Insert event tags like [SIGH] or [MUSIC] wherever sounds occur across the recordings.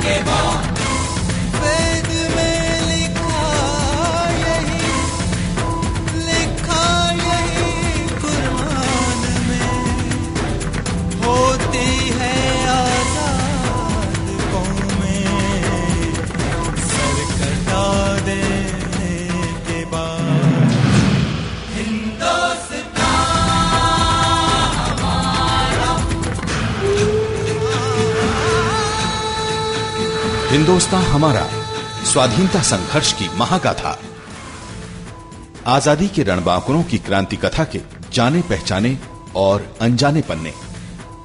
que up. Hindustan हमारा स्वाधीनता संघर्ष की महागाथा। आज़ादी के रणबांकुरों की क्रांति कथा के जाने पहचाने और अनजाने पन्ने,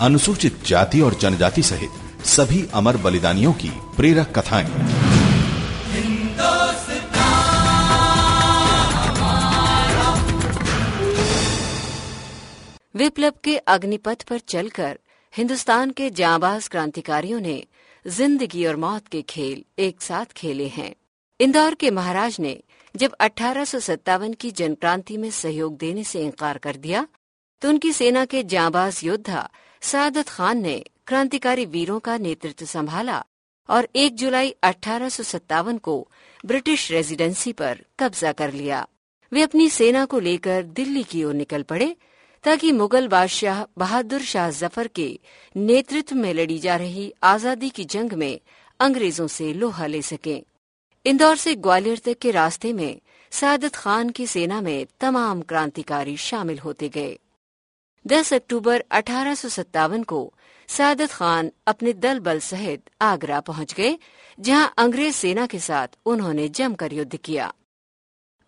अनुसूचित जाति और जनजाति सहित सभी अमर बलिदानियों की प्रेरक कथाएँ। विप्लव के अग्निपथ पर चलकर हिंदुस्तान के जांबाज क्रांतिकारियों ने ज़िंदगी और मौत के खेल एक साथ खेले हैं। इंदौर के महाराज ने जब अठारह सौ सत्तावन की जनक्रांति में सहयोग देने से इनकार कर दिया तो उनकी सेना के जांबाज योद्धा सादत खान ने क्रांतिकारी वीरों का नेतृत्व संभाला और 1 जुलाई अठारह सौ सत्तावन को ब्रिटिश रेजिडेंसी पर कब्जा कर लिया। वे अपनी सेना को लेकर दिल्ली की ओर निकल पड़े ताकि मुगल बादशाह बहादुर शाह ज़फ़र के नेतृत्व में लड़ी जा रही आज़ादी की जंग में अंग्रेज़ों से लोहा ले सकें। इंदौर से ग्वालियर तक के रास्ते में सादत खान की सेना में तमाम क्रांतिकारी शामिल होते गए। 10 अक्टूबर अठारह सौ सत्तावन को सादत खान अपने दल बल सहित आगरा पहुँच गए, जहाँ अंग्रेज़ सेना के साथ उन्होंने जमकर युद्ध किया।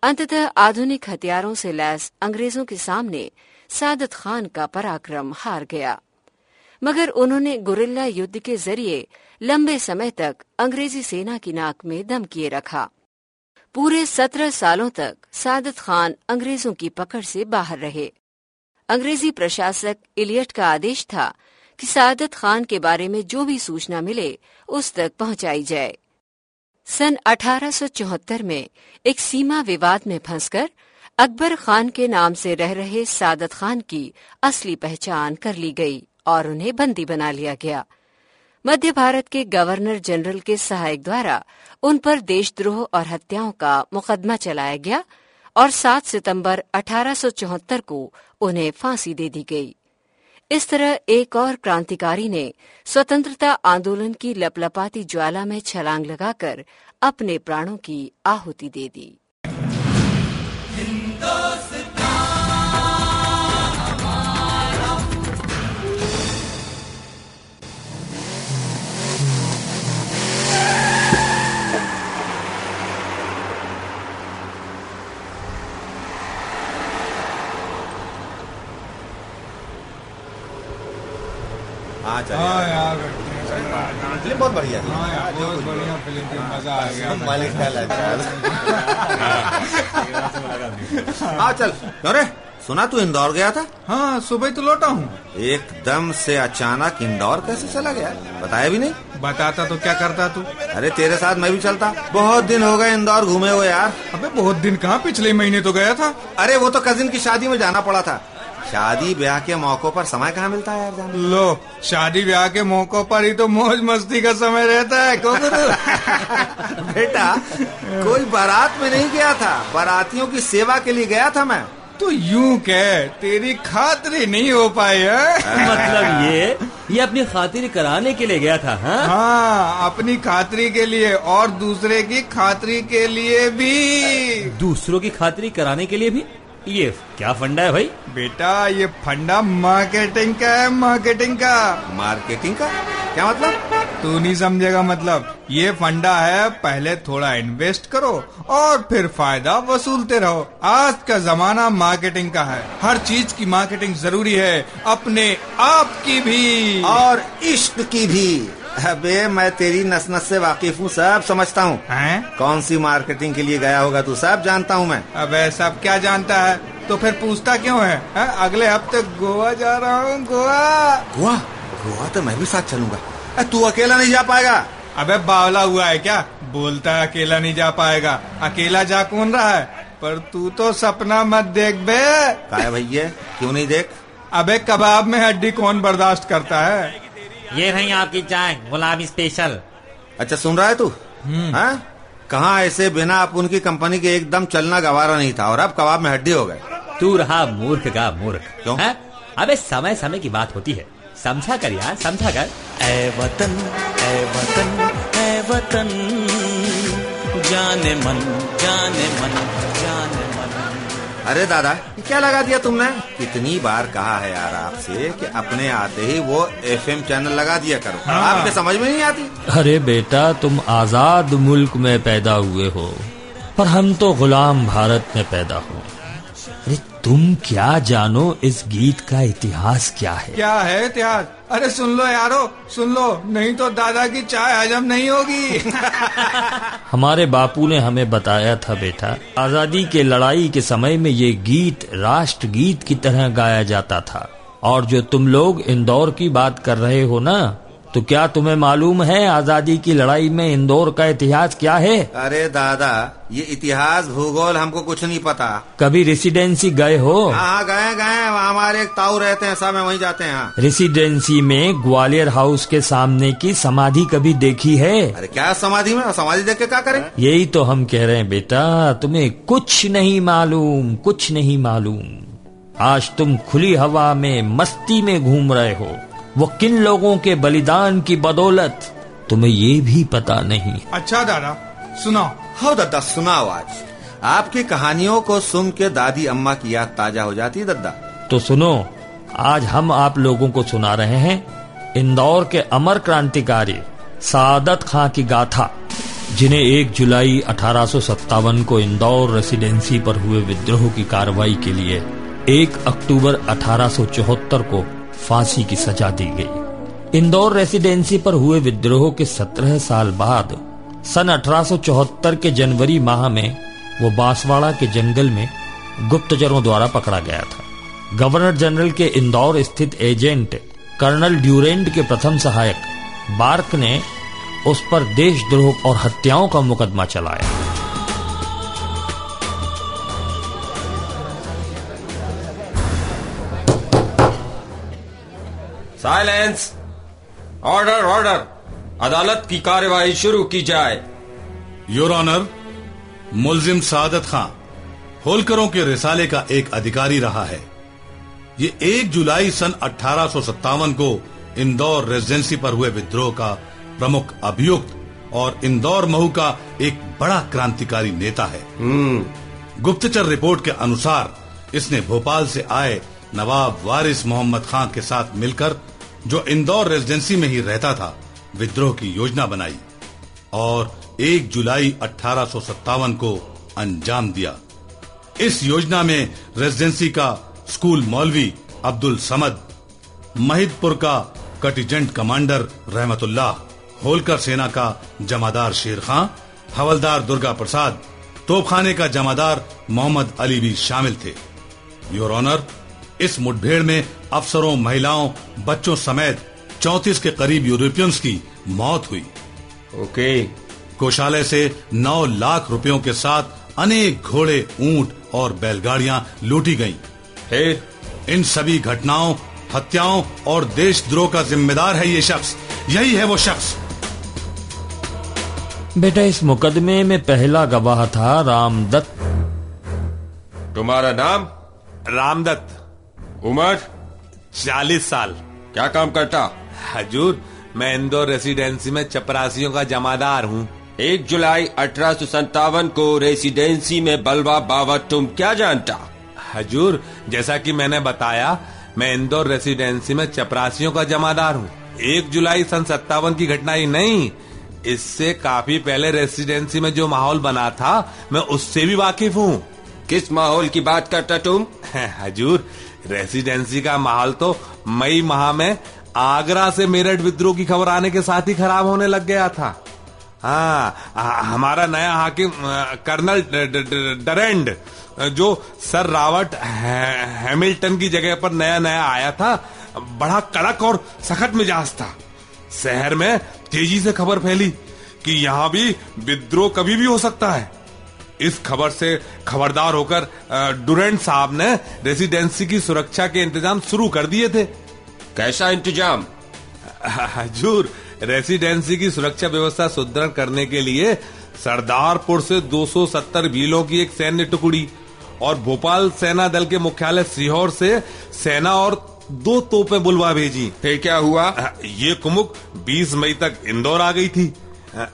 अंततः आधुनिक हथियारों से लैस अंग्रेज़ों के सामने सादत खान का पराक्रम हार गया। मगर उन्होंने गुरिल्ला युद्ध के ज़रिए लंबे समय तक अंग्रेज़ी सेना की नाक में दम किए रखा। पूरे सत्रह सालों तक सादत खान अंग्रेज़ों की पकड़ से बाहर रहे। अंग्रेज़ी प्रशासक इलियट का आदेश था कि सादत खान के बारे में जो भी सूचना मिले, उस तक पहुंचाई जाए। सन 1874 में एक सीमा विवाद में फंसकर अकबर खान के नाम से रह रहे सादत खान की असली पहचान कर ली गई और उन्हें बंदी बना लिया गया। मध्य भारत के गवर्नर जनरल के सहायक द्वारा उन पर देशद्रोह और हत्याओं का मुकदमा चलाया गया और 7 सितंबर 1874 को उन्हें फांसी दे दी गई। इस तरह एक और क्रांतिकारी ने स्वतंत्रता आंदोलन की लपलपाती ज्वाला में छलांग लगाकर अपने प्राणों की आहुति दे दी। हाँ हाँ यार फ़िल्म बहुत बढ़िया थी। हाँ बहुत बढ़िया फ़िल्म थी मज़ा आ गया मालिक हाँ। चल क्यों रे सुना तू इंदौर गया था? हाँ सुबह तो लौटा हूँ। एकदम से अचानक इंदौर कैसे चला गया? बताया भी नहीं? बताता तो क्या करता तू? अरे तेरे साथ मैं भी चलता। बहुत दिन हो गए इंदौर घूमे हुए यार। अबे बहुत दिन कहाँ पिछले महीने तो गया था। अरे वो तो कजिन की शादी में जाना पड़ा था। शादी ब्याह के मौकों पर समय कहाँ मिलता है यार जाने? लो शादी ब्याह के मौकों पर ही तो मौज मस्ती का समय रहता है? [LAUGHS] बेटा कोई बारात में नहीं गया था बारातियों की सेवा के लिए गया था मैं। तो यूँ कह तेरी खातरी नहीं हो पाई है? मतलब ये ये अपनी खातिर कराने के लिए गया था हाँ? हाँ अपनी खातरी के लिए और दूसरे की खातरी के लिए भी। दूसरों की खातिरी कराने के लिए भी? ये क्या फंडा है भाई? बेटा ये फंडा मार्केटिंग का है मार्केटिंग का। मार्केटिंग का? क्या मतलब? तू नहीं समझेगा मतलब। ये फंडा है पहले थोड़ा इन्वेस्ट करो और फिर फ़ायदा वसूलते रहो। आज का जमाना मार्केटिंग का है। हर चीज़ की मार्केटिंग ज़रूरी है। अपने आप की भी। और इश्क की भी। अबे मैं तेरी नस नस से वाकिफ हूँ सब समझता हूँ। कौन सी मार्केटिंग के लिए गया होगा तू सब जानता हूँ मैं। अबे सब क्या जानता है? तो फिर पूछता क्यों है, है? अगले हफ़्ते गोवा जा रहा हूँ गोवा। गोवा? गोवा तो मैं भी साथ चलूँगा। तू अकेला नहीं जा पाएगा। अबे बावला हुआ है क्या? बोलता है अकेला नहीं जा पाएगा। अकेला जा कौन रहा है? पर तू तो सपना मत देख बे। भैया क्यों नहीं देख? अबे कबाब में हड्डी कौन बर्दाश्त करता है? ये रही आपकी चाय गुलाबी स्पेशल अच्छा सुन रहा है तू? हाँ? कहाँ ऐसे बिना आप उनकी कंपनी के एकदम चलना गवारा नहीं था और अब कबाब में हड्डी हो गए। तू रहा मूर्ख का मूर्ख क्यों? हैं? अबे समय समय की बात होती है। समझा कर यार समझा कर। ए वतन ए वतन ए वतन जाने मन जाने मन। अरे दादा। ये क्या लगा दिया तुमने? कितनी बार कहा है यार आपसे कि अपने आते ही वो एफएम चैनल लगा दिया करो। हाँ। आपके समझ में नहीं आती? अरे बेटा तुम आज़ाद मुल्क में पैदा हुए हो पर हम तो गुलाम भारत में पैदा हो अरे तुम क्या जानो इस गीत का इतिहास क्या है? क्या है इतिहास? अरे सुन लो यारो, सुन लो, नहीं तो दादा की चाय हजम नहीं होगी। [LAUGHS] हमारे बापू ने हमें बताया था बेटा, आज़ादी के लड़ाई के समय में ये गीत राष्ट्र गीत की तरह गाया जाता था। और जो तुम लोग इंदौर की बात कर रहे हो ना तो क्या तुम्हें मालूम है आज़ादी की लड़ाई में इंदौर का इतिहास क्या है? अरे दादा ये इतिहास भूगोल हमको कुछ नहीं पता। कभी रेसिडेंसी गए हो? हाँ हाँ गए। गए हमारे एक ताऊ रहते हैं सब वहीं जाते हैं हाँ। रेसिडेंसी में ग्वालियर हाउस के सामने की समाधि कभी देखी है? अरे क्या समाधि में? समाधि देख के क्या करें? यही तो हम कह रहे हैं बेटा तुम्हें कुछ नहीं मालूम कुछ नहीं मालूम। आज तुम खुली हवा में मस्ती में घूम रहे हो। वो किन लोगों के बलिदान की बदौलत तुम्हें ये भी पता नहीं। अच्छा दादा सुनाओ। हो दादा सुनाओ आज। आपकी कहानियों को सुन के दादी अम्मा की याद ताज़ा हो जाती है दादा। तो सुनो आज हम आप लोगों को सुना रहे हैं इंदौर के अमर क्रांतिकारी सादत खां की गाथा जिन्हें 1 जुलाई अठारह को इंदौर रेसिडेंसी पर हुए विद्रोह की कार्रवाई के लिए 1 अक्टूबर 1874 को फांसी की सजा दी गई। इंदौर रेसिडेंसी पर हुए विद्रोह के 17 साल बाद, सन 1874 के जनवरी माह में, वो बांसवाड़ा के जंगल में गुप्तचरों द्वारा पकड़ा गया था। गवर्नर जनरल के इंदौर स्थित एजेंट, कर्नल ड्यूरेंट के प्रथम सहायक, बार्क ने उस पर देशद्रोह और हत्याओं का मुकदमा चलाया। साइलेंस ऑर्डर ऑर्डर अदालत की कार्यवाही शुरू की जाए। योर ऑनर मुलजिम सादत खान होलकरों के रिसाले का एक अधिकारी रहा है ये एक जुलाई सन अठारह सौ सत्तावन को इंदौर रेजिडेंसी पर हुए विद्रोह का प्रमुख अभियुक्त और इंदौर महू का एक बड़ा क्रांतिकारी नेता है गुप्तचर रिपोर्ट के अनुसार इसने भोपाल से आए नवाब वारिस मोहम्मद खां के साथ मिलकर जो इंदौर रेजिडेंसी में ही रहता था, विद्रोह की योजना बनाई और 1 जुलाई अठारह सौ सत्तावन को अंजाम दिया। इस योजना में रेजिडेंसी का स्कूल मौलवी अब्दुल समद, महिदपुर का कटिजेंट कमांडर रहमतुल्लाह, होलकर सेना का जमादार शेर खां, हवलदार दुर्गा प्रसाद, तोपखाने का जमादार मोहम्मद अली भी शामिल थे। योर ऑनर इस मुठभेड़ में अफसरों महिलाओं बच्चों समेत 34 के करीब यूरोपियंस की मौत हुई। ओके। कोषालय से 9 लाख रुपयों के साथ अनेक घोड़े ऊँट और बैलगाड़ियाँ लूटी गईं। फिर? इन सभी घटनाओं हत्याओं और देशद्रोह का जिम्मेदार है ये शख्स। यही है वो शख्स। बेटा इस मुकदमे में पहला गवाह था रामदत्त। तुम्हारा नाम? रामदत्त। उम्र? चालीस साल। क्या काम करता? हजूर मैं इंदौर रेसिडेंसी में चपरासियों का जमादार हूँ। एक जुलाई अठारह सौ सत्तावन को रेसिडेंसी में बलवा बाबा तुम क्या जानता? हजूर जैसा कि मैंने बताया मैं इंदौर रेसिडेंसी में चपरासियों का जमादार हूँ। एक जुलाई सन सत्तावन की घटना ही नहीं इससे काफ़ी पहले रेसिडेंसी में जो माहौल बना था मैं उससे भी वाकिफ हूँ। किस माहौल की बात करता तुम? [LAUGHS] हजूर रेसिडेंसी का माहौल तो मई माह में आगरा से मेरठ विद्रोह की खबर आने के साथ ही खराब होने लग गया था। हाँ हमारा नया हाकिम कर्नल डरेंड, जो सर रावट हैमिल्टन की जगह पर नया नया आया था, बड़ा कड़क और सख्त मिजाज था। शहर में तेज़ी से खबर फैली कि यहाँ भी विद्रोह कभी भी हो सकता है। इस खबर से खबरदार होकर डुरेंट साहब ने रेसिडेंसी की सुरक्षा के इंतज़ाम शुरू कर दिए थे। कैसा इंतज़ाम? [LAUGHS] हजूर रेसिडेंसी की सुरक्षा व्यवस्था सुदृढ़ करने के लिए सरदारपुर से 270 भीलों की एक सैन्य टुकड़ी और भोपाल सेना दल के मुख्यालय सीहोर से सेना और दो तोपें बुलवा भेजी। फिर क्या हुआ? [LAUGHS] ये कुमुक 20 मई तक इंदौर आ गई थी।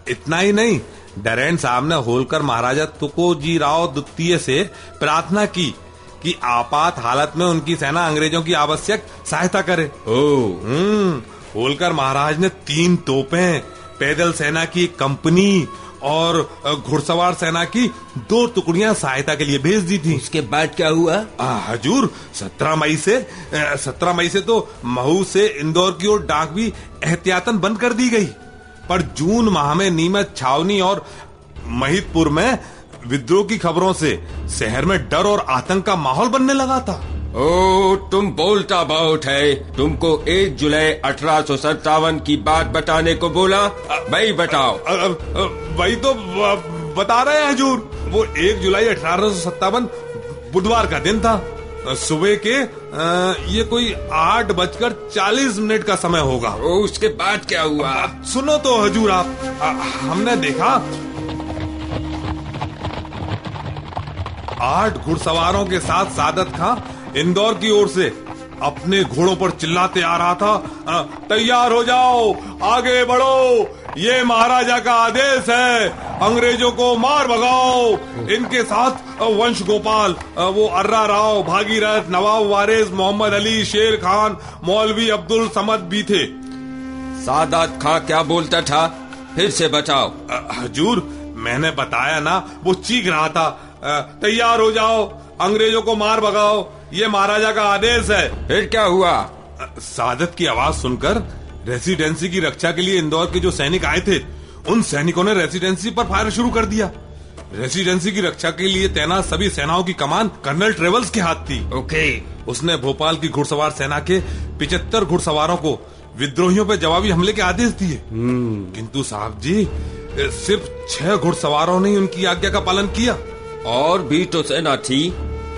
इतना ही नहीं डरेन साहब ने होलकर महाराजा तुकोजी राव द्वितीय से प्रार्थना की कि आपात हालत में उनकी सेना अंग्रेज़ों की आवश्यक सहायता करे। ओ। हम्म। होलकर महाराज ने तीन तोपे पैदल सेना की कंपनी और घुड़सवार सेना की दो टुकड़ियाँ सहायता के लिए भेज दी थी। उसके बाद क्या हुआ? आ, हजूर सत्रह मई से सत्रह मई से तो महू से इंदौर की ओर डाक भी एहतियातन बंद कर दी गई। पर जून माह में नीमच छावनी और महितपुर में विद्रोह की खबरों से शहर में डर और आतंक का माहौल बनने लगा था। ओ तुम बोलता बहुत है। तुमको एक जुलाई अठारह सौ सत्तावन की बात बताने को बोला? भाई बताओ। वही तो बता रहे हैं हजूर। वो एक जुलाई अठारह सौ सत्तावन बुधवार का दिन था। सुबह के आ, ये कोई आठ बजकर चालीस मिनट का समय होगा। उसके बाद क्या हुआ? सुनो तो हजूर आप। आ, हमने देखा आठ घुड़सवारों के साथ सादत खां इंदौर की ओर से अपने घोड़ों पर चिल्लाते आ रहा था। तैयार हो जाओ आगे बढ़ो ये महाराजा का आदेश है। अंग्रेज़ों को मार भगाओ। इनके साथ वंश गोपाल वो अर्रा राव भागीरथ नवाब वारिस मोहम्मद अली शेर खान मौलवी अब्दुल समद भी थे। सादात खां क्या बोलता था? फिर से बचाओ हजूर मैंने बताया ना वो चीख रहा था। तैयार हो जाओ। अंग्रेज़ों को मार भगाओ। ये महाराजा का आदेश है। फिर क्या हुआ? सादत की आवाज़ सुनकर रेसिडेंसी की रक्षा के लिए इंदौर के जो सैनिक आए थे उन सैनिकों ने रेसिडेंसी पर फायर शुरू कर दिया। रेसिडेंसी की रक्षा के लिए तैनात सभी सेनाओं की कमान कर्नल ट्रेवल्स के हाथ थी। ओके। उसने भोपाल की घुड़सवार सेना के पिचहत्तर घुड़सवारों को विद्रोहियों पर जवाबी हमले के आदेश दिए। हम्म। किंतु साहब जी सिर्फ़ छह घुड़सवारों ने उनकी आज्ञा का पालन किया। और भी तो सेना थी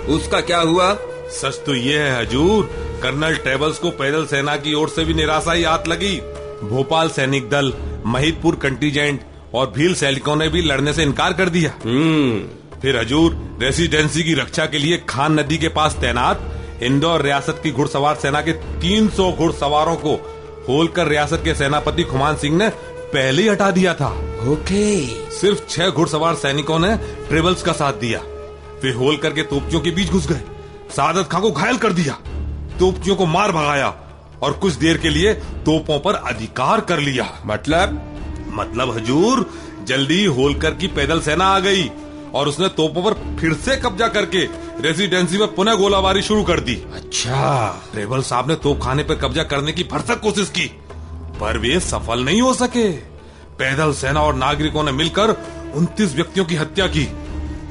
उसका क्या हुआ? सच तो ये है हजूर। कर्नल ट्रेवल्स को पैदल सेना की ओर से भी निराशा ही आत लगी। भोपाल सैनिक दल महितपुर कंटीजेंट और भील सैनिकों ने भी लड़ने से इनकार कर दिया। हम्म। फिर हजूर रेसिडेंसी की रक्षा के लिए खान नदी के पास तैनात इंदौर रियासत की घुड़सवार सेना के 300 घुड़सवारों को होलकर रियासत के सेनापति खुमान सिंह ने पहले ही हटा दिया था। ओके। सिर्फ़ छह घुड़सवार सैनिकों ने ट्रेवल्स का साथ दिया। वे होलकर के तोपचियों के बीच घुस गए। सादत खां को घायल कर दिया। तोपचियों को मार भगाया और कुछ देर के लिए तोपों पर अधिकार कर लिया। मतलब? मतलब हजूर जल्दी होलकर की पैदल सेना आ गई और उसने तोपों पर फिर से कब्जा करके रेसिडेंसी में पुनः गोलाबारी शुरू कर दी। अच्छा। ट्रेवल साहब ने तोप खाने पर कब्जा करने की भरसक कोशिश की पर वे सफल नहीं हो सके। पैदल सेना और नागरिकों ने मिलकर 29 व्यक्तियों की हत्या की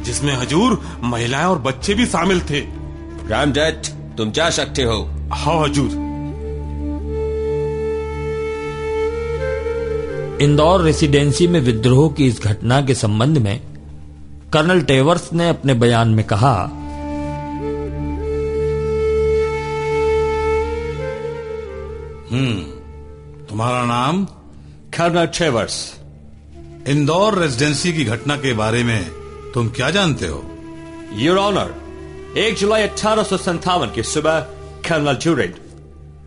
जिसमें हजूर महिलाएँ और बच्चे भी शामिल थे। रामदत्त तुम जा सकते हो। हाँ हजूर। इंदौर रेसिडेंसी में विद्रोह की इस घटना के संबंध में कर्नल टेवर्स ने अपने बयान में कहा हम्म तुम्हारा नाम? कर्नल टेवर्स इंदौर रेजिडेंसी की घटना के बारे में तुम क्या जानते हो? योर ऑनर एक जुलाई अठारह की सुबह कर्नल जूरेड,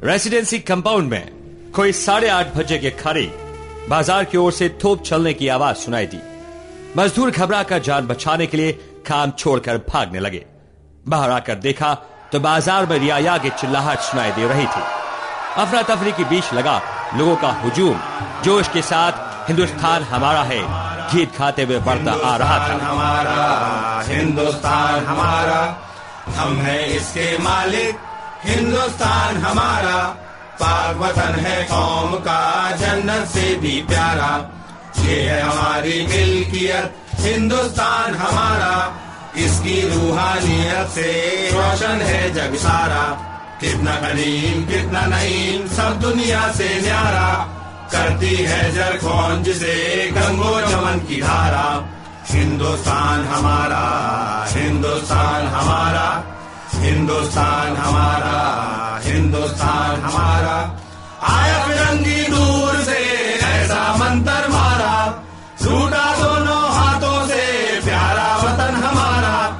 रेसिडेंसी कंपाउंड में कोई साढ़े आठ बजे के करीब बाज़ार की ओर से थोप चलने की आवाज़ सुनाई दी। मजदूर घबरा कर जान बचाने के लिए काम छोड़कर भागने लगे। बाहर आकर देखा तो बाज़ार में रियाया की चिल्लाहट सुनाई दे रही थी। अफरा तफरी के बीच लगा लोगों का हुजूम। जोश के साथ, हिंदुस्तान हमारा है, गीत खाते हुए बढ़ता आ रहा था। हमारा, हिंदुस्तान हमारा। हम है इसके मालिक, हिंदुस्तान हमारा। पाक वतन है कौम का, जन्नत से भी प्यारा। ये है हमारी मिल्कियत, हिंदुस्तान हमारा। इसकी रूहानियत से रोशन है जग सारा। कितना करीम, कितना नईम, सब दुनिया से न्यारा। करती है जर कौन जिसे गंगो जमन की धारा। हिंदुस्तान हमारा हिंदुस्तान हमारा हिंदुस्तान हमारा हिंदुस्तान हमारा। आया फिरंगी दूर से, ऐसा मंत्र मारा। झूठा दोनों हाथों से, प्यारा वतन हमारा।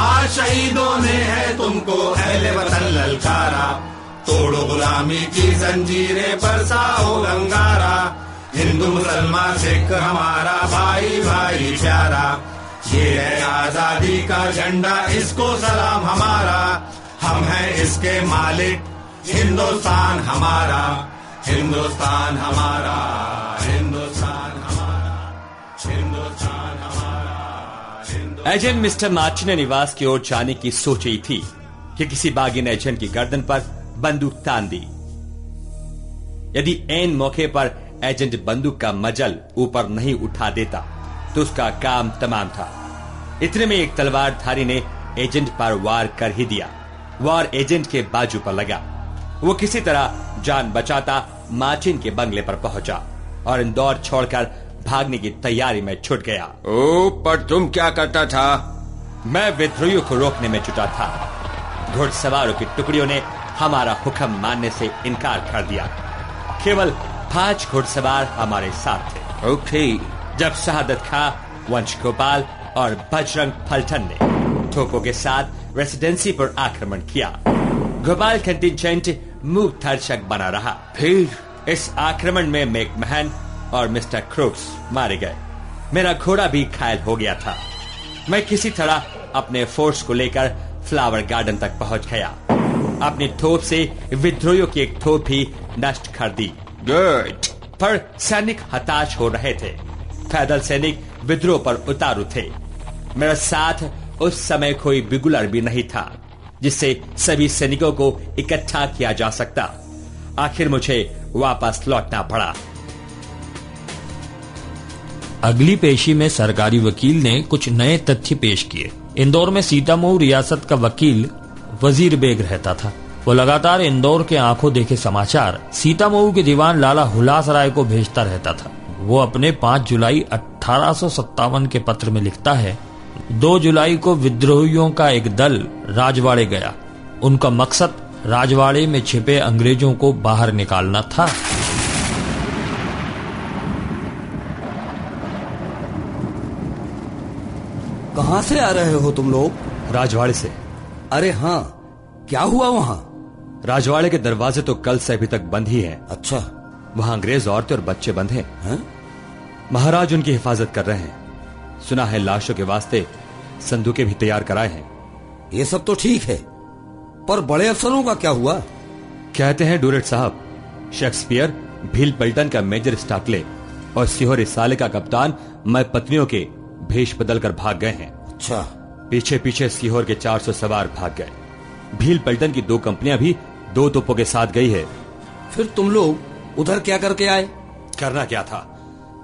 आज शहीदों ने है तुमको, अहले वतन ललकारा। तोड़ो गुलामी की जंजीरें, बरसाओ गंगारा। हिंदू मुसलमान सिख हमारा भाई भाई प्यारा। ये है आज़ादी का झंडा, इसको सलाम हमारा। हम हैं इसके मालिक, हिंदुस्तान हमारा। हिंदुस्तान हमारा हिंदुस्तान हमारा एजेंट मिस्टर मार्टिन ने निवास की ओर जाने की सोची थी कि किसी बागी ने एजेंट की गर्दन पर बंदूक तान दी। यदि एन मौके पर एजेंट बंदूक का मजल ऊपर नहीं उठा देता। तो उसका काम तमाम था। इतने में एक तलवारधारी ने एजेंट पर वार कर ही दिया। वार एजेंट के बाजू पर लगा। वो किसी तरह जान बचाता माचिन के बंगले पर पहुँचा और इंदौर छोड़कर भागने की तैयारी में छुट गया। ओ पर तुम क्या करता था? मैं विद्रोहियों को रोकने में जुटा था। घुड़सवारों की टुकड़ियों ने हमारा हुक्म मानने से इनकार कर दिया। केवल पाँच घुड़सवार हमारे साथ थे। ओके जब शहादत खां वंश गोपाल और बजरंग फलटन ने तोपों के साथ रेसिडेंसी पर आक्रमण किया। गोपाल कंटिजेंट मुँह थर्शक बना रहा। फिर? इस आक्रमण में मेकमहन और मिस्टर क्रूक्स मारे गए। मेरा घोड़ा भी घायल हो गया था। मैं किसी तरह अपने फोर्स को लेकर फ्लावर गार्डन तक पहुँच गया। अपनी थोप से विद्रोहियों की एक थोप भी नष्ट कर दी। गुड पर सैनिक हताश हो रहे थे। पैदल सैनिक विद्रोह पर उतारू थे। मेरा साथ उस समय कोई बिगुलर भी नहीं था जिससे सभी सैनिकों को इकट्ठा किया जा सकता। आखिर मुझे वापस लौटना पड़ा। अगली पेशी में सरकारी वकील ने कुछ नए तथ्य पेश किए। इंदौर में सीतामऊ रियासत का वकील वज़ीर बेग रहता था। वो लगातार इंदौर के आँखों देखे समाचार सीतामऊ के दीवान लाला हुलास राय को भेजता रहता था। वो अपने 5 जुलाई अठारह सौ सत्तावन के पत्र में लिखता है 2 जुलाई को विद्रोहियों का एक दल राजवाड़े गया। उनका मकसद राजवाड़े में छिपे अंग्रेज़ों को बाहर निकालना था। कहाँ से आ रहे हो तुम लोग? राजवाड़े से। अरे हाँ क्या हुआ वहाँ? राजवाड़े के दरवाजे तो कल से अभी तक बंद ही हैं। अच्छा। वहाँ अंग्रेज़ औरतें और बच्चे बंद हैं। हैं? महाराज उनकी हिफाजत कर रहे हैं। सुना है लाशों के वास्ते संदूके भी तैयार कराए हैं। ये सब तो ठीक है पर बड़े अफसरों का क्या हुआ? कहते हैं डूरेट साहब शेक्सपियर भील पल्टन का मेजर स्टाकले और सिहोर साले का कप्तान मैं पत्नियों के भेष बदल कर भाग गए हैं। अच्छा। पीछे पीछे सीहोर के 400 सवार भाग गए। भील पल्टन की दो कंपनियाँ भी दो तोपों के साथ गई है। फिर तुम लोग उधर क्या करके आए? करना क्या था?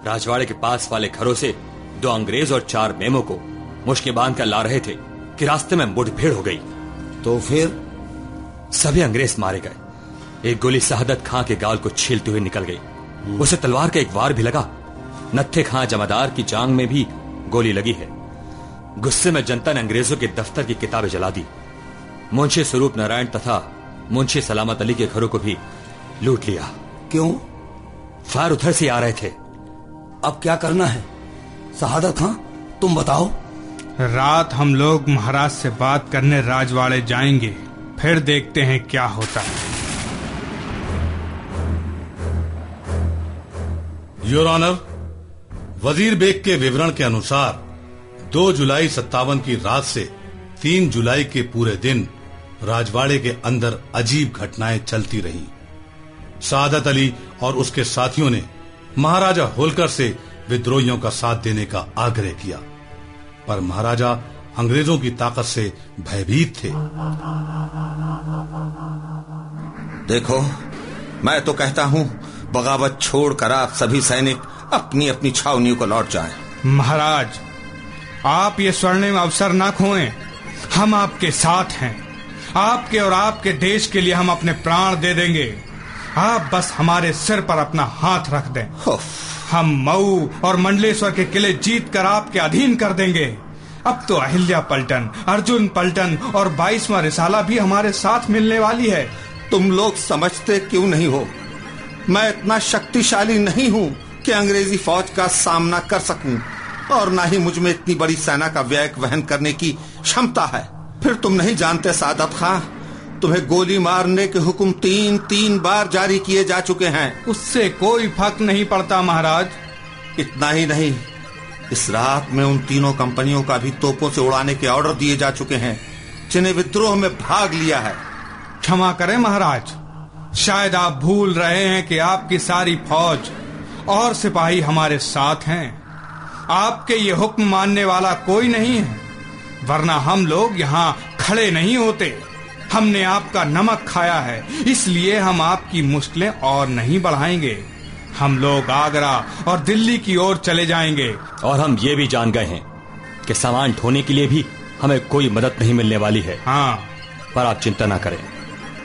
राजवाड़े के पास वाले घरों से दो अंग्रेज़ और चार मेमो को मुश्के बाँध कर ला रहे थे कि रास्ते में मुठभेड़ हो गई। तो फिर? सभी अंग्रेज़ मारे गए। एक गोली शहादत खां के गाल को छीलते हुए निकल गई। उसे तलवार का एक वार भी लगा। नत्थे खां जमादार की जांग में भी गोली लगी है। गुस्से में जनता ने अंग्रेज़ों के दफ्तर की किताबें जला दी। मुंशी स्वरूप नारायण तथा मुंशी सलामत अली के घरों को भी लूट लिया। क्यों? फायर उधर से आ रहे थे। अब क्या करना है? शहादत खां तुम बताओ। रात हम लोग महाराज से बात करने राजवाड़े जाएँगे फिर देखते हैं क्या होता है। योर ऑनर वज़ीर बेग के विवरण के अनुसार 2 जुलाई सत्तावन की रात से 3 जुलाई के पूरे दिन राजवाड़े के अंदर अजीब घटनाएँ चलती रहीं। सादत अली और उसके साथियों ने महाराजा होलकर से विद्रोहियों का साथ देने का आग्रह किया पर महाराजा अंग्रेज़ों की ताकत से भयभीत थे देखो मैं तो कहता हूँ बगावत छोड़कर आप सभी सैनिक अपनी अपनी छावनियों को लौट जाएँ। महाराज आप ये स्वर्णिम अवसर ना खोएँ हम आपके साथ हैं आपके और आपके देश के लिए हम अपने प्राण दे देंगे। आप बस हमारे सिर पर अपना हाथ रख दें। हम मऊ और मंडलेश्वर के किले जीत कर आपके अधीन कर देंगे। अब तो अहिल्या पलटन अर्जुन पलटन और बाईसवा रिसाला भी हमारे साथ मिलने वाली है। तुम लोग समझते क्यों नहीं हो? मैं इतना शक्तिशाली नहीं हूँ कि अंग्रेज़ी फौज का सामना कर सकूँ और ना ही मुझमें इतनी बड़ी सेना का व्यय वहन करने की क्षमता है। फिर तुम नहीं जानते सादत खां। तुम्हें गोली मारने के हुक्म तीन तीन बार जारी किए जा चुके हैं। उससे कोई फ़र्क नहीं पड़ता, महाराज। इतना ही नहीं। इस रात में उन तीनों कंपनियों का भी तोपों से उड़ाने के ऑर्डर दिए जा चुके हैं, जिन्हें विद्रोह में भाग लिया है। क्षमा करें, महाराज। शायद आप भूल रहे हैं कि आपकी सारी फौज और सिपाही हमारे साथ हैं। आपके ये हुक्म मानने वाला कोई नहीं है। वरना हम लोग यहाँ खड़े नहीं होते। हमने आपका नमक खाया है इसलिए हम आपकी मुश्किलें और नहीं बढ़ाएँगे। हम लोग आगरा और दिल्ली की ओर चले जाएँगे। और हम ये भी जान गए हैं कि सामान ढोने के लिए भी हमें कोई मदद नहीं मिलने वाली है। हाँ। पर आप चिंता ना करें।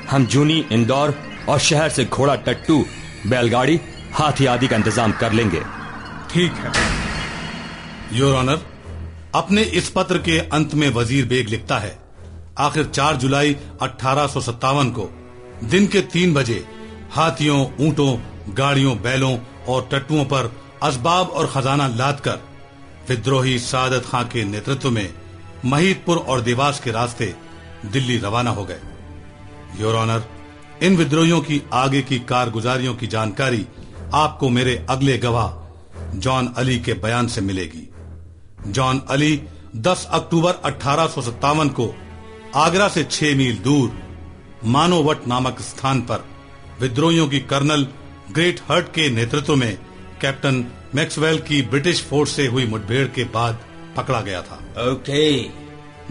हम जूनी इंदौर और शहर से घोड़ा टट्टू बैलगाड़ी हाथी आदि का इंतज़ाम कर लेंगे। ठीक है। योर ऑनर अपने इस पत्र के अंत में वज़ीर बेग लिखता है, आखिर 4 जुलाई अठारह को, दिन के तीन बजे, हाथियों, ऊंटों, गाड़ियों, बैलों और टट्टुओं पर असबाब और खजाना लाद कर विद्रोही सादत खां के नेतृत्व में महीदपुर और देवास के रास्ते दिल्ली रवाना हो गए। योर ऑनर, इन विद्रोहियों की आगे की कारगुजारियों की जानकारी आपको मेरे अगले गवाह जॉन अली के बयान से मिलेगी। जॉन अली 10 अक्टूबर अठारह सौ सत्तावन को आगरा से छह मील दूर मानोवट नामक स्थान पर विद्रोहियों की कर्नल ग्रेट हर्ट के नेतृत्व में कैप्टन मैक्सवेल की ब्रिटिश फोर्स से हुई मुठभेड़ के बाद पकड़ा गया था। ओके। okay.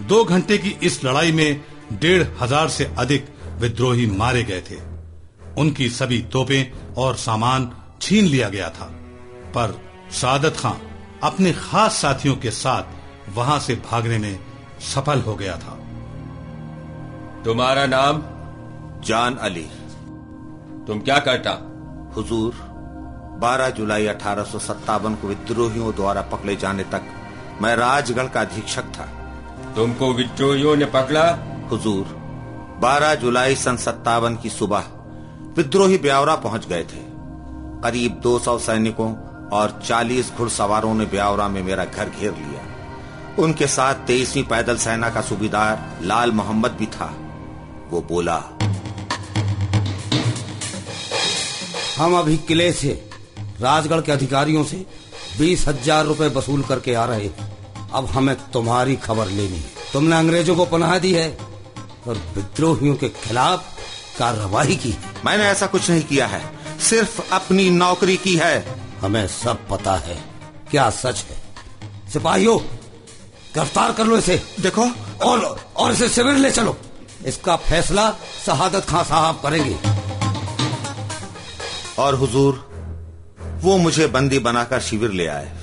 दो घंटे की इस लड़ाई में डेढ़ हज़ार से अधिक विद्रोही मारे गए थे। उनकी सभी तोपें और सामान छीन लिया गया था। पर सादत खां अपने खास साथियों के साथ वहाँ से भागने में सफल हो गया था। तुम्हारा नाम जान अली। तुम क्या करता? हुजूर 12 जुलाई अठारह सौ सत्तावन को विद्रोहियों द्वारा पकड़े जाने तक मैं राजगढ़ का अधीक्षक था। तुमको विद्रोहियों ने पकड़ा? हुजूर 12 जुलाई सन सत्तावन की सुबह विद्रोही ब्यावरा पहुँच गए थे। करीब 200 सैनिकों और 40 घुड़सवारों ने ब्यावरा में मेरा घर घेर लिया। उनके साथ तेईसवीं पैदल सेना का सूबेदार लाल मोहम्मद भी था। वो बोला, हम अभी किले से, राजगढ़ के अधिकारियों से बीस हज़ार रूपए वसूल करके आ रहे अब हमें तुम्हारी खबर लेनी है। तुमने अंग्रेज़ों को पनाह दी है और विद्रोहियों के खिलाफ कार्रवाई की मैंने ऐसा कुछ नहीं किया है। सिर्फ़ अपनी नौकरी की है। हमें सब पता है। क्या सच है? सिपाहियों गिरफ़्तार कर लो इसे। देखो। और और इसे शिविर ले चलो। इसका फैसला शहादत खां साहब करेंगे। और हुजूर वो मुझे बंदी बनाकर शिविर ले आए।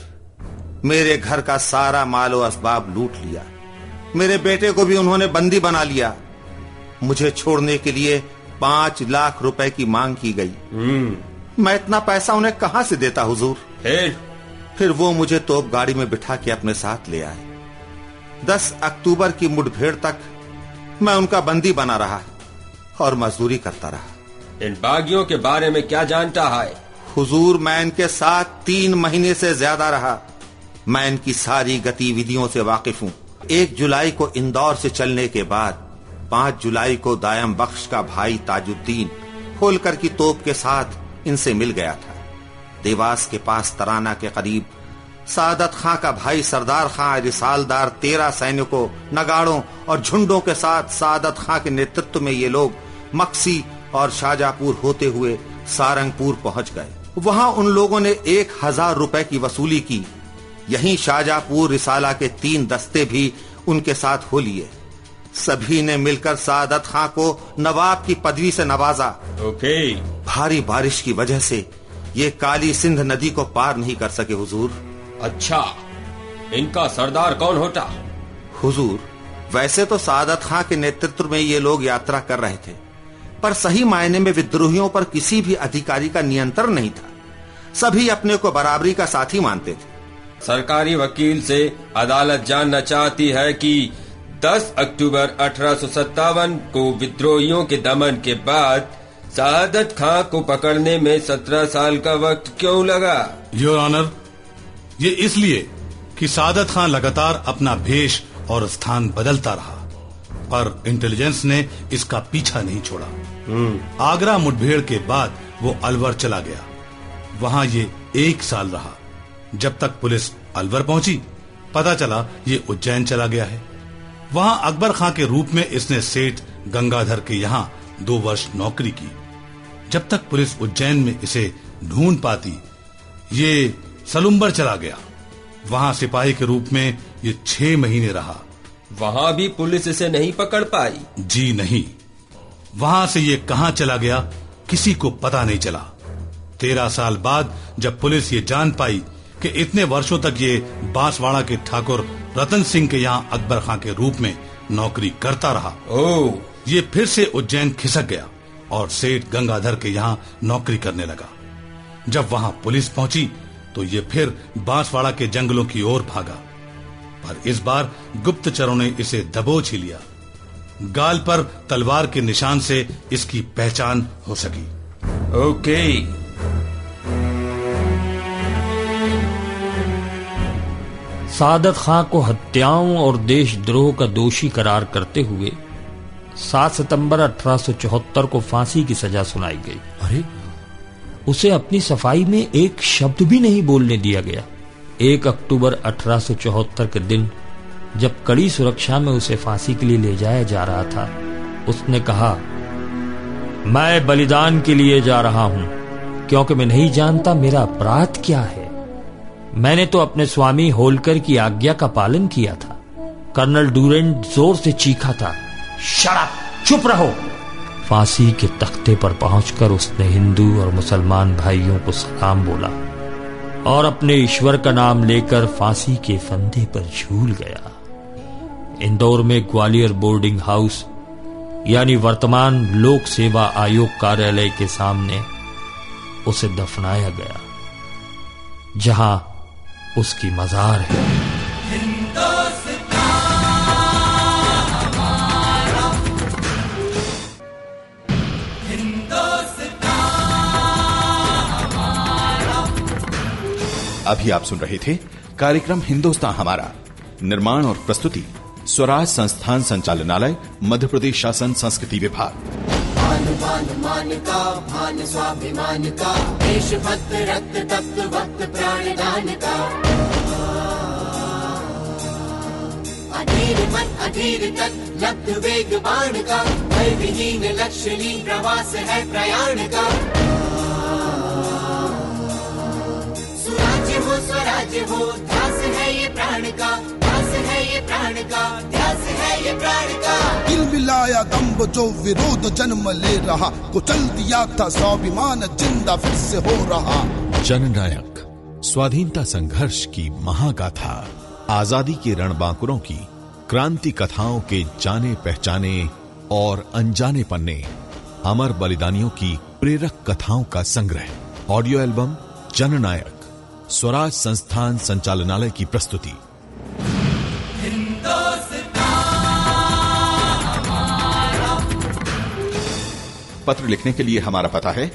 मेरे घर का सारा मालो असबाब लूट लिया। मेरे बेटे को भी उन्होंने बंदी बना लिया। मुझे छोड़ने के लिए पाँच लाख रुपए की मांग की गई। मैं इतना पैसा उन्हें कहाँ से देता हुजूर? फिर फिर वो मुझे तोप गाड़ी में बिठा के अपने साथ ले आए। दस अक्टूबर की मुठभेड़ तक मैं उनका बंदी बना रहा और मजदूरी करता रहा। इन बागियों के बारे में क्या जानता है? हुजूर मैं इनके साथ तीन महीने से ज़्यादा रहा। मैं इनकी सारी गतिविधियों से वाकिफ हूँ। एक जुलाई को इंदौर से चलने के बाद पाँच जुलाई को दायम बख्श का भाई ताजुद्दीन होलकर की तोप के साथ इनसे मिल गया था। देवास के पास तराना के करीब सादत खां का भाई सरदार खां रिसालदार तेरह सैनिकों, नगाड़ों और झुंडों के साथ सादत खां के नेतृत्व में ये लोग मक्सी और शाहजहापुर होते हुए सारंगपुर पहुँच गए। वहाँ उन लोगों ने एक हज़ार रुपए की वसूली की। यहीं शाहजहापुर रिसाला के तीन दस्ते भी उनके साथ हो लिए। सभी ने मिलकर सादत खां को नवाब की पदवी से नवाजा। ओके। भारी बारिश की वजह से ये काली सिंध नदी को पार नहीं कर सके हुजूर। अच्छा इनका सरदार कौन होता? हुजूर वैसे तो सादत खां के नेतृत्व में ये लोग यात्रा कर रहे थे पर सही मायने में विद्रोहियों पर किसी भी अधिकारी का नियंत्रण नहीं था। सभी अपने को बराबरी का साथी मानते थे। सरकारी वकील से अदालत जानना चाहती है कि 10 अक्टूबर अठारह सौ सत्तावन को विद्रोहियों के दमन के बाद शहादत खां को पकड़ने में 17 साल का वक्त क्यों लगा? योर ऑनर ये इसलिए कि सादत खान लगातार अपना भेष और स्थान बदलता रहा पर इंटेलिजेंस ने इसका पीछा नहीं छोड़ा। आगरा मुठभेड़ के बाद वो अलवर चला गया। वहाँ ये एक साल रहा। जब तक पुलिस अलवर पहुँची पता चला ये उज्जैन चला गया है। वहाँ अकबर खां के रूप में इसने सेठ गंगाधर के यहाँ दो वर्ष नौकरी की। जब तक पुलिस उज्जैन में इसे ढूंढ पाती ये सलुम्बर चला गया। वहाँ सिपाही के रूप में ये छह महीने रहा। वहाँ भी पुलिस इसे नहीं पकड़ पाई। जी नहीं। वहाँ से ये कहाँ चला गया किसी को पता नहीं चला। तेरह साल बाद जब पुलिस ये जान पाई कि इतने वर्षों तक ये बांसवाड़ा के ठाकुर रतन सिंह के यहाँ अकबर खां के रूप में नौकरी करता रहा। ओ। ये फिर से उज्जैन खिसक गया और सेठ गंगाधर के यहाँ नौकरी करने लगा। जब वहाँ पुलिस पहुँची तो ये फिर बांसवाड़ा के जंगलों की ओर भागा। पर इस बार गुप्तचरों ने इसे दबोच ही लिया। गाल पर तलवार के निशान से इसकी पहचान हो सकी। ओके। सादत खां को हत्याओं और देशद्रोह का दोषी करार करते हुए 7 सितंबर 1874 को फांसी की सजा सुनाई गई। अरे। उसे अपनी सफ़ाई में एक शब्द भी नहीं बोलने दिया गया। एक अक्टूबर 1874 के दिन जब कड़ी सुरक्षा में उसे फांसी के लिए ले जाया जा रहा था उसने कहा मैं बलिदान के लिए जा रहा हूँ क्योंकि मैं नहीं जानता मेरा अपराध क्या है। मैंने तो अपने स्वामी होलकर की आज्ञा का पालन किया था। कर्नल डूरेंट ज़ोर से चीखा था, शराब, चुप रहो! फांसी के तख्ते पर पहुंचकर उसने हिंदू और मुसलमान भाइयों को सलाम बोला और अपने ईश्वर का नाम लेकर फांसी के फंदे पर झूल गया। इंदौर में ग्वालियर बोर्डिंग हाउस, यानी वर्तमान लोक सेवा आयोग कार्यालय के सामने, उसे दफनाया गया, जहाँ उसकी मजार है। अभी आप सुन रहे थे कार्यक्रम हिंदुस्तान हमारा। निर्माण और प्रस्तुति स्वराज संस्थान संचालनालय मध्य प्रदेश शासन संस्कृति विभाग। मान मान का, भान स्वाभिमान का। देशभक्त रक्त तप्त वक्त प्राणदान का। अधीर मन, अधीर तक लब्ध वेग बाण का। भय विहीन लक्ष्यलीन प्रवास है प्रयाण का। सुराज्य हो, स्वराज्य हो, ध्यास है ये प्राण का। ध्यास है ये प्राण का ध्यास है ये प्राण का। दिल मिलाया दम्ब जो विरोध जन्म ले रहा कुचल दिया था स्वाभिमान ज़िंदा फिर से हो रहा। जननायक स्वाधीनता संघर्ष की महागाथा आज़ादी के रणबांकुरों की क्रांति कथाओं के जाने पहचाने और अनजाने पन्ने अमर बलिदानियों की प्रेरक कथाओं का संग्रह। ऑडियो एल्बम जननायक स्वराज संस्थान संचालनालय की प्रस्तुति। पत्र लिखने के लिए हमारा पता है।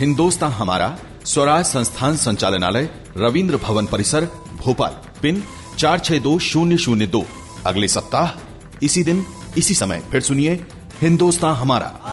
हिंदुस्तान हमारा स्वराज संस्थान संचालनालय, रविंद्र भवन परिसर, भोपाल। पिन चार छह दो शून्य शून्य दो। अगले सप्ताह, इसी दिन, इसी समय। फिर सुनिए, हिंदुस्तान हमारा।